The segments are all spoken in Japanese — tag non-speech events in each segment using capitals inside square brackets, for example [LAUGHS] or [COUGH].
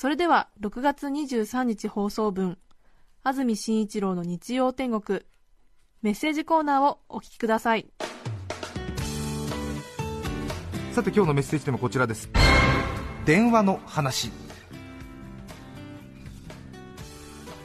それでは6月23日放送分安住紳一郎の日曜天国メッセージコーナーをお聞きください。さて今日のメッセージテーマこちらです。電話の話。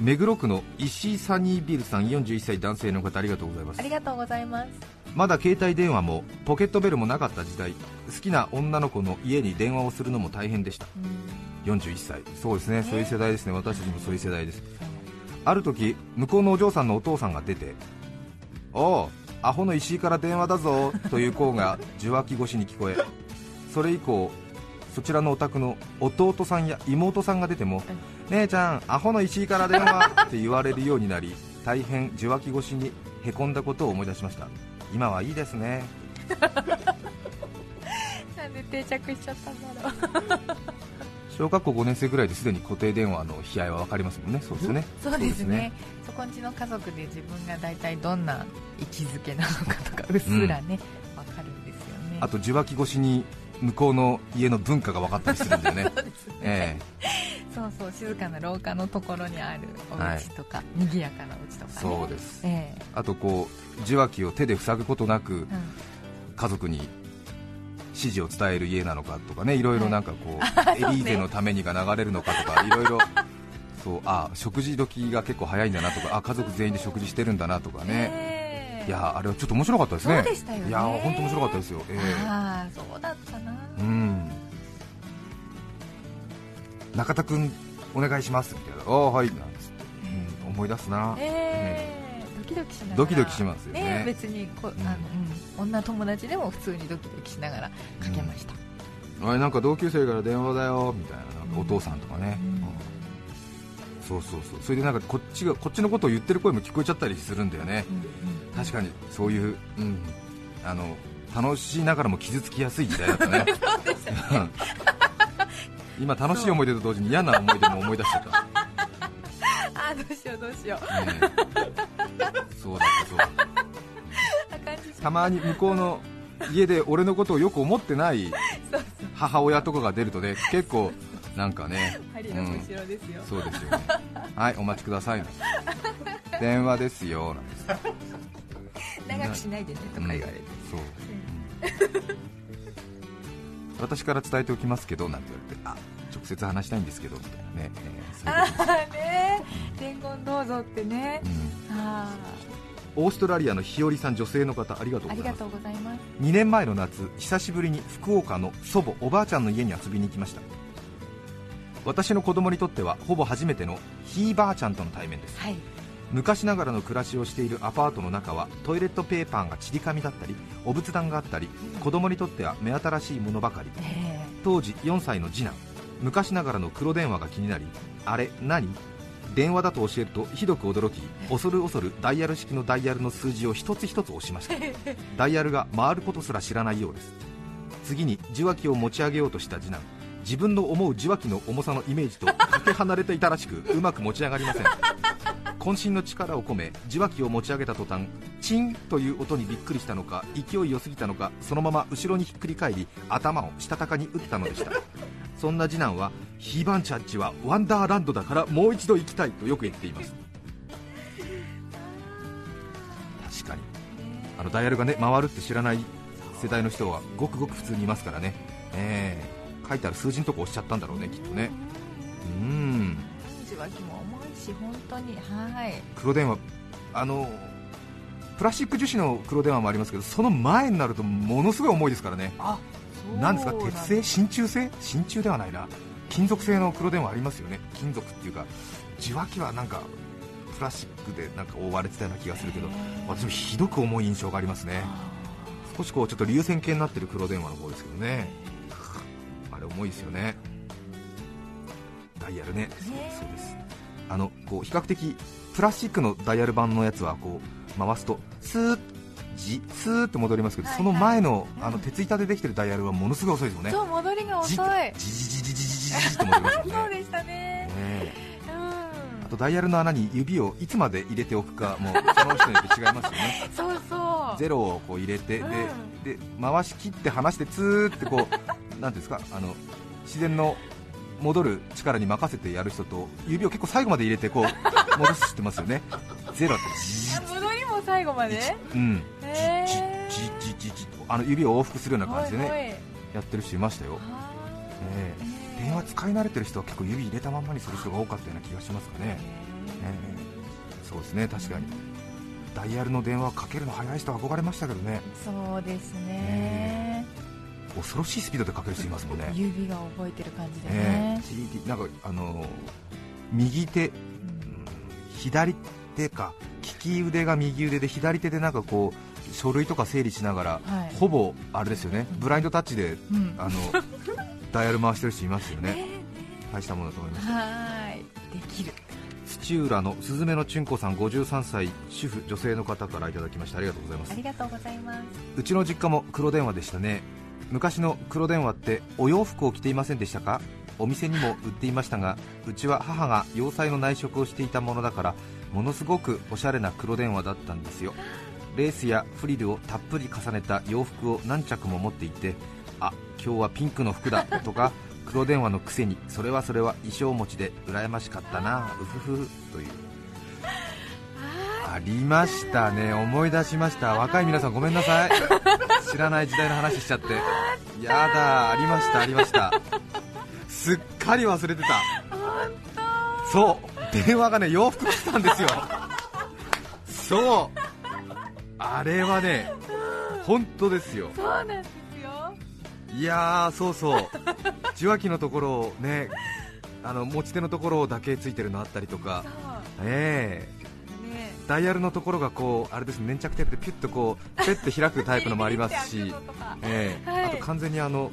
目黒区の石井サニービルさん41歳男性の方ありがとうございます。ありがとうございます。まだ携帯電話もポケットベルもなかった時代好きな女の子の家に電話をするのも大変でした。41歳。そうですね。そういう世代ですね。私たちもそういう世代です。ある時向こうのお嬢さんのお父さんが出て「おうアホの石井から電話だぞ」という声が受話器越しに聞こえそれ以降そちらのお宅の弟さんや妹さんが出ても「姉ちゃんアホの石井から電話」って言われるようになり大変受話器越しにへこんだことを思い出しました今はいいですね [LAUGHS] なんで定着しちゃったんだろう。[LAUGHS] 小学校5年生ぐらいですでに固定電話の悲哀は分かりますもんねそうですねそうですね。そこんちの家族で自分が大体どんな位置づけなのかとかうっすらね、わ、かるんですよね。あと受話器越しに向こうの家の文化が分かったりするんだよね [LAUGHS] そうですね。えそうそう静かな廊下のところにあるお家とか、賑やかなお家とかね。そうです。ええ。あとこう受話器を手で塞ぐことなくえ家族に指示を伝える家なのかとかねいろいろなんかこう、[LAUGHS] エリーゼのためにが流れるのかとか [LAUGHS] いろいろそうあ食事時が結構早いんだなとかあ家族全員で食事してるんだなとかうんね、え。えいやあれはちょっと面白かったですね。ね。いや本当面白かったですよ、ええ。ああそうだったな、うん中田君お願いしますみたいな。ああはい。なんつって、うん、思い出すな、ええドキドキしながら。ドキドキしますよね。ね別にこ、うん。あのうん、女友達でも普通にドキドキしながらかけました、あれなんか同級生から電話だよみたいな。なんかお父さんとかね、うん。うん。そうそうそう。それでなんかこっちがこっちのことを言ってる声も聞こえちゃったりするんだよね。うんうん確かにそういう、うん、あの楽しいながらも傷つきやすい時代だったね。[LAUGHS] うん今楽しい思い出と同時に嫌な思い出も思い出しちゃった、ね [LAUGHS] あどうしようどうしよう。え。そうだったそうだ。ったたまに向こうの家で俺のことをよく思ってない母親とかが出るとね結構なんかね針の後ろですよ、そうですよね。はいお待ちください電話ですよなんです。長くしないでねとか言われて、そう、うん私から伝えておきますけどなんて言われてあ直接話したいんですけどみたいなね、えー [LAUGHS] ああね伝言どうぞってね。あオーストラリアの日和さん女性の方ありがとうございます。います。2年前の夏久しぶりに福岡の祖母おばあちゃんの家に遊びに行きました。私の子供にとってはほぼ初めてのひいばあちゃんとの対面です。はい昔ながらの暮らしをしているアパートの中はトイレットペーパーがちり紙だったりお仏壇があったり子供にとっては目新しいものばかり。え当時4歳の次男。昔ながらの黒電話が気になりあれ何？電話だと教えるとひどく驚き恐る恐るダイヤル式のダイヤルの数字を一つ一つ押しました。[LAUGHS] ダイヤルが回ることすら知らないようです。次に受話器を持ち上げようとした次男。自分の思う受話器の重さのイメージとかけ離れていたらしくうまく持ち上がりません渾身の力を込め受話器を持ち上げた途端チンという音にびっくりしたのか勢いよすぎたのかそのまま後ろにひっくり返り頭をしたたかに打ったのでした。そんな次男はヒーバンチャッチはワンダーランドだからもう一度行きたいとよく言っています。確かに。あのダイヤルがね回るって知らない世代の人はごくごく普通にいますからね。ええ。書いてある数字のとこ押しちゃったんだろうねきっとね。うん。受話器も重いし本当にはい黒電話あのプラスチック樹脂の黒電話もありますけどその前になるとものすごい重いですからねあなんですか鉄製真鍮製真鍮ではないな金属製の黒電話ありますよね金属っていうか受話器はなんかプラスチックでなんか覆われてたような気がするけど私もひどく重い印象がありますね少しこうちょっと流線形になってる黒電話の方ですけどねあれ重いですよねダイヤルね。ね。そうです。あのこう比較的プラスチックのダイヤル版のやつはこう回すとスーッじスーッと戻りますけど、はいその前のうん。あの鉄板でできてるダイヤルはものすごい遅いですもんね。そう戻りが遅じいじじじじじじじじと戻りますねそうでしたねねあとダイヤルの穴に指をいつまで入れておくかもその人によって違いますよねそうそうゼロをこう入れて、うんでで回し切って離してツーってこうなんですかあの自然の戻る力に任せてやる人と指を結構最後まで入れてこう [LAUGHS] 戻してますよね。ゼロって。戻りも最後まで？うん。あの指を往復するような感じでねやってる人いましたよ、電話使い慣れてる人は結構指入れたまんまにする人が多かったような気がしますかね、ええそうですね確かにダイヤルの電話かけるの早い人は憧れましたけどねそうですね恐ろしいスピードでかける人いますもんね。指が覚えてる感じでえねえ。CD なんかあのー右手、うん左手か利き腕が右腕で左手でなんかこう書類とか整理しながら、はい。ほぼあれですよね。ブラインドタッチでうん。あの [LAUGHS] ダイヤル回してる人いますよね。ね大したものだと思います。はーい。できる。土浦のすずめのちゅんこさん53歳主婦女性の方からいただきました。ありがとうございます。ありがとうございます。うちの実家も黒電話でしたね昔の黒電話ってお洋服を着ていませんでしたか？お店にも売っていましたがうちは母が洋裁の内職をしていたものだからものすごくおしゃれな黒電話だったんですよ。レースやフリルをたっぷり重ねた洋服を何着も持っていてあ今日はピンクの服だとか黒電話のくせにそれはそれは衣装持ちで羨ましかったなうふふという。ありましたね。思い出しました。若い皆さんごめんなさい。[LAUGHS] 知らない時代の話しちゃって。やだありましたありました。すっかり忘れてた。そう。電話がね洋服来たんですよ。そう。あれはね本当ですよ。そうなんですよ。いやーそうそう。受話器のところをねあの持ち手のところだけついてるのあったりとか。ええダイヤルのところがこうあれです粘着テープでピュッとこうペッて開くタイプのもありますし、[LAUGHS] ええ。はい。あと完全にあの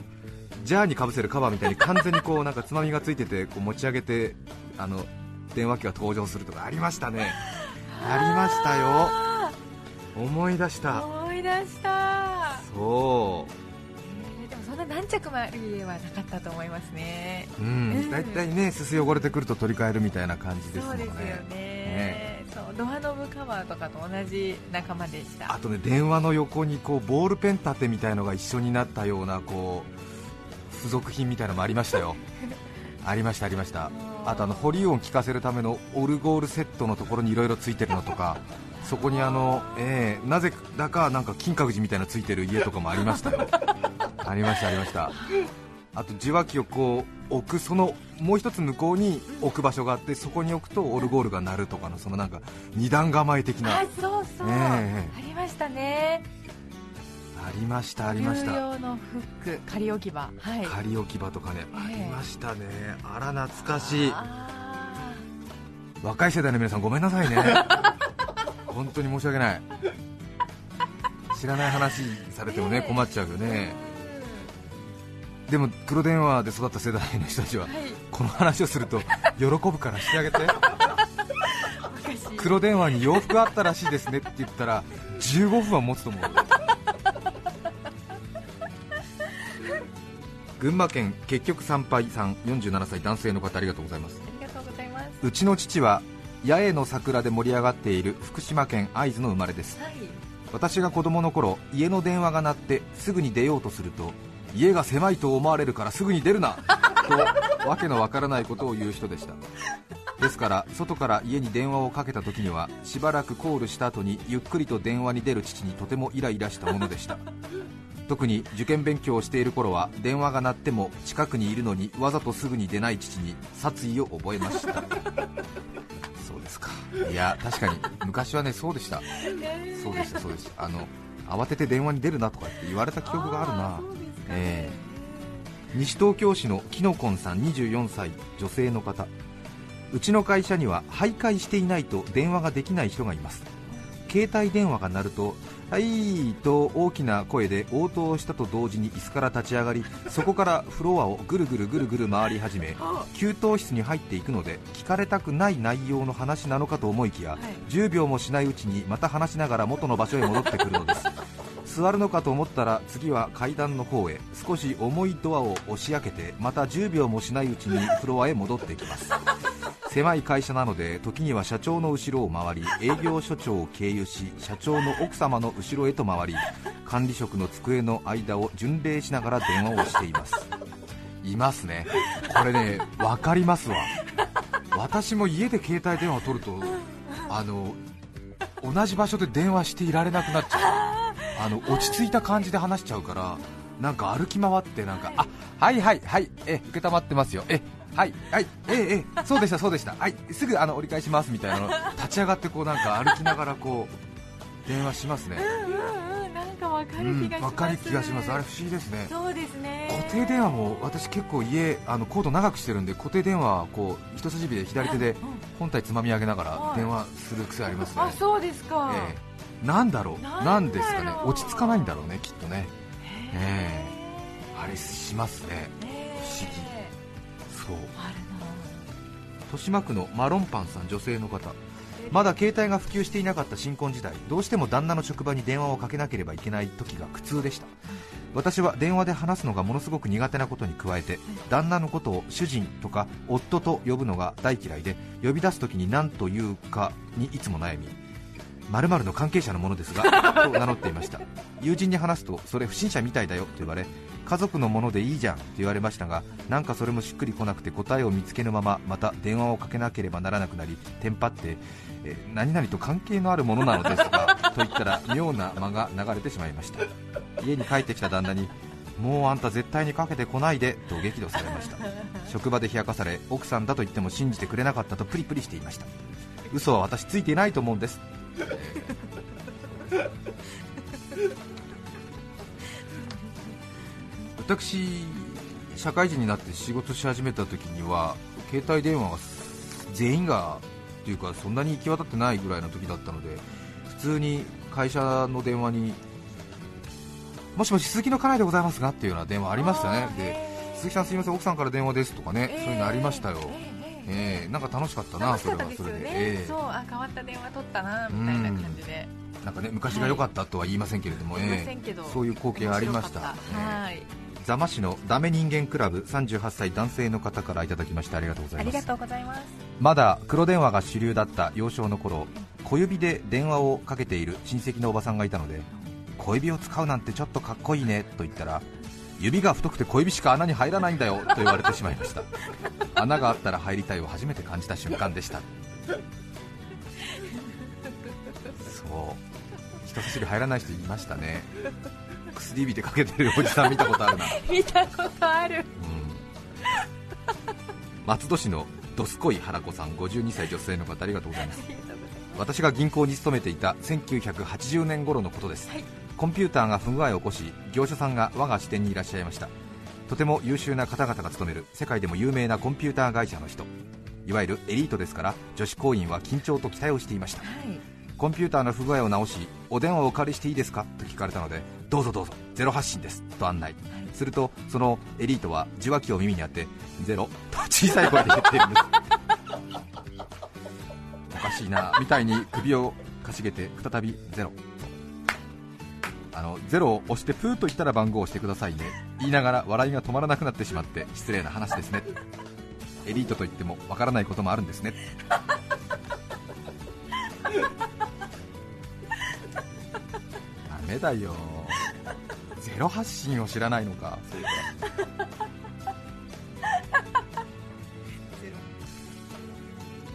ジャーにかぶせるカバーみたいに完全にこうなんかつまみがついててこう持ち上げてあの電話機が登場するとかありましたね。[LAUGHS] ありましたよ。あ思い出しーた。思い出した。そう。えーでもそんな何着もある家はなかったと思いますね。ううん。ん、大体ね、すす汚れてくると取り替えるみたいな感じですもね。そうんですよね。ねドアノブカバーとかと同じ仲間でした。あとね電話の横にこうボールペン立てみたいのが一緒になったようなこう付属品みたいなのもありましたよ。ありましたありました。あとあの保留音聞かせるためのオルゴールセットのところにいろいろついてるのとかそこにあの、えーなぜだかなんか金閣寺みたいなのついてる家とかもありましたよ。ありましたありましたあと受話器をこう置くそのもう一つ向こうに置く場所があってそこに置くとオルゴールが鳴るとかのそのなんか二段構え的なあそうそう、ええ。ありましたね。ありましたありました。有用のフック仮置き場。はい。仮置き場とかね、ええ。ありましたね。あら懐かしい。あ若い世代の皆さんごめんなさいね。[LAUGHS] 本当に申し訳ない。知らない話されてもねええ。困っちゃうよーねでも黒電話で育った世代の人たちははい。この話をすると喜ぶからしてあげて。昔黒電話に洋服あったらしいですねって言ったら15分は持つと思う群馬県結局参拝さん47歳男性の方ありがとうございます。ありがとうございます。うちの父は八重の桜で盛り上がっている福島県会津の生まれです。はい。私が子供の頃家の電話が鳴ってすぐに出ようとすると家が狭いと思われるからすぐに出るなとわけのわからないことを言う人でした。ですから外から家に電話をかけた時にはしばらくコールした後にゆっくりと電話に出る父にとてもイライラしたものでした。特に受験勉強をしている頃は電話が鳴っても近くにいるのにわざとすぐに出ない父に殺意を覚えました。そうですか。いや確かに昔はねそうでした。そうでしたそうでした。あの慌てて電話に出るなとかって言われた記憶があるなえ西東京市のきのこんさん24歳女性の方。うちの会社には徘徊していないと電話ができない人がいます。携帯電話が鳴ると「はい」と大きな声で応答したと同時に椅子から立ち上がりそこからフロアをぐるぐるぐるぐる回り始め給湯室に入っていくので聞かれたくない内容の話なのかと思いきや、10秒もしないうちにまた話しながら元の場所へ戻ってくるのです座るのかと思ったら次は階段の方へ。少し重いドアを押し開けてまた10秒もしないうちにフロアへ戻ってきます。[LAUGHS] 狭い会社なので時には社長の後ろを回り営業所長を経由し社長の奥様の後ろへと回り管理職の机の間を巡礼しながら電話をしています。いますね。これね分かりますわ。私も家で携帯電話を取るとあの同じ場所で電話していられなくなっちゃうあの落ち着いた感じで話しちゃうからなんか歩き回ってなんかあはいはいはいえ承ってますよ。えはいはいええええそうでしたそうでした。はいすぐあの折り返しますみたいなの立ち上がってこうなんか歩きながらこう電話しますね。うんうんうんなんかわかうんる気がします、わかる気がします。あれ不思議ですね。そうですね。固定電話も私結構家あのコード長くしてるんで固定電話はこう一筋指で左手で本体つまみ上げながらはい。電話する癖ありますね、あそうですか、ええ、なんだろう？なんですかね？落ち着かないんだろうねきっとね。ええ。あれしますね。え。不思議。そう。豊島区のマロンパンさん女性の方。まだ携帯が普及していなかった新婚時代どうしても旦那の職場に電話をかけなければいけない時が苦痛でした。私は電話で話すのがものすごく苦手なことに加えて旦那のことを主人とか夫と呼ぶのが大嫌いで呼び出す時に何と言うかにいつも悩み〇〇の関係者のものですが [LAUGHS] と名乗っていました。友人に話すとそれ不審者みたいだよと言われ家族のものでいいじゃんと言われましたがなんかそれもしっくりこなくて答えを見つけぬまままた電話をかけなければならなくなりテンパって、えー何々と関係のあるものなのですが [LAUGHS] と言ったら妙な間が流れてしまいました。家に帰ってきた旦那にもうあんた絶対にかけてこないでと激怒されました。職場で冷やかされ奥さんだと言っても信じてくれなかったとプリプリしていました。嘘は私ついていないと思うんです [LAUGHS] 私社会人になって仕事し始めた時には携帯電話が全員がっていうかそんなに行き渡ってないぐらいの時だったので普通に会社の電話にもしもし鈴木の家内でございますがっていうような電話ありましたね。で鈴木さんすいません奥さんから電話ですとかね、そういうのありましたよ、えーなんか楽しかったなそれはそれで、えそうあ変わった電話取ったなみたいな感じで、ーなんかね昔が良かったとは言いませんけれども、すい。まえーそういう光景ありました。はい。座間市のダメ人間クラブ38歳男性の方からいただきましてありがとうございます。ありがとうございます。まだ黒電話が主流だった幼少の頃小指で電話をかけている親戚のおばさんがいたので小指を使うなんてちょっとかっこいいねと言ったら指が太くて小指しか穴に入らないんだよと言われてしまいました。穴があったら入りたいを初めて感じた瞬間でした。そう。人差し指入らない人いましたね。薬指でかけてるおじさん見たことあるな。見たことある。うん。松戸市のどすこい原子さん52歳女性の方ありがとうございます。私が銀行に勤めていた1980年頃のことです、はいコンピューターが不具合を起こし業者さんが我が支店にいらっしゃいました。とても優秀な方々が勤める世界でも有名なコンピューター会社の人いわゆるエリートですから女子行員は緊張と期待をしていました。はい。コンピューターの不具合を直しお電話をお借りしていいですか？と聞かれたのでどうぞどうぞゼロ発信ですと案内。するとそのエリートは受話器を耳に当てゼロと小さい声で言っているんです。[LAUGHS] おかしいなみたいに首をかしげて再びゼロあのゼロを押してプーと言ったら番号を押してくださいね。言いながら笑いが止まらなくなってしまって失礼な話ですね。エリートと言ってもわからないこともあるんですね。ダメだよ。ゼロ発信を知らないのか。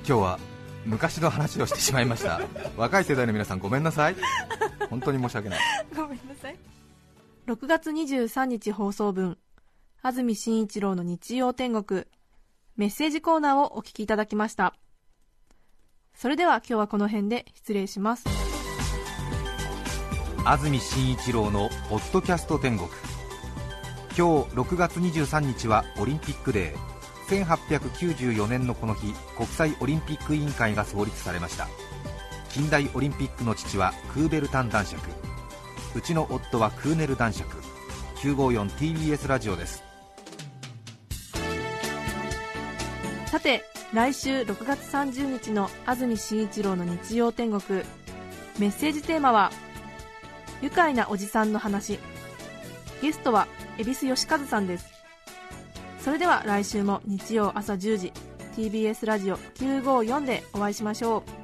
今日は昔の話をしてしまいました。若い世代の皆さんごめんなさい。本当に申し訳ない。ごめんなさい。6月23日放送分。安住紳一郎の日曜天国。メッセージコーナーをお聞きいただきました。それでは今日はこの辺で失礼します。安住紳一郎のポッドキャスト天国。今日6月23日はオリンピックデー。1894年のこの日国際オリンピック委員会が創立されました近代オリンピックの父はクーベルタン男爵。うちの夫はクーネル男爵。954TBS ラジオです。さて来週6月30日の安住紳一郎の日曜天国。メッセージテーマは「愉快なおじさんの話」ゲストは恵比寿義和さんです。それでは来週も日曜朝10時 TBS ラジオ954でお会いしましょう。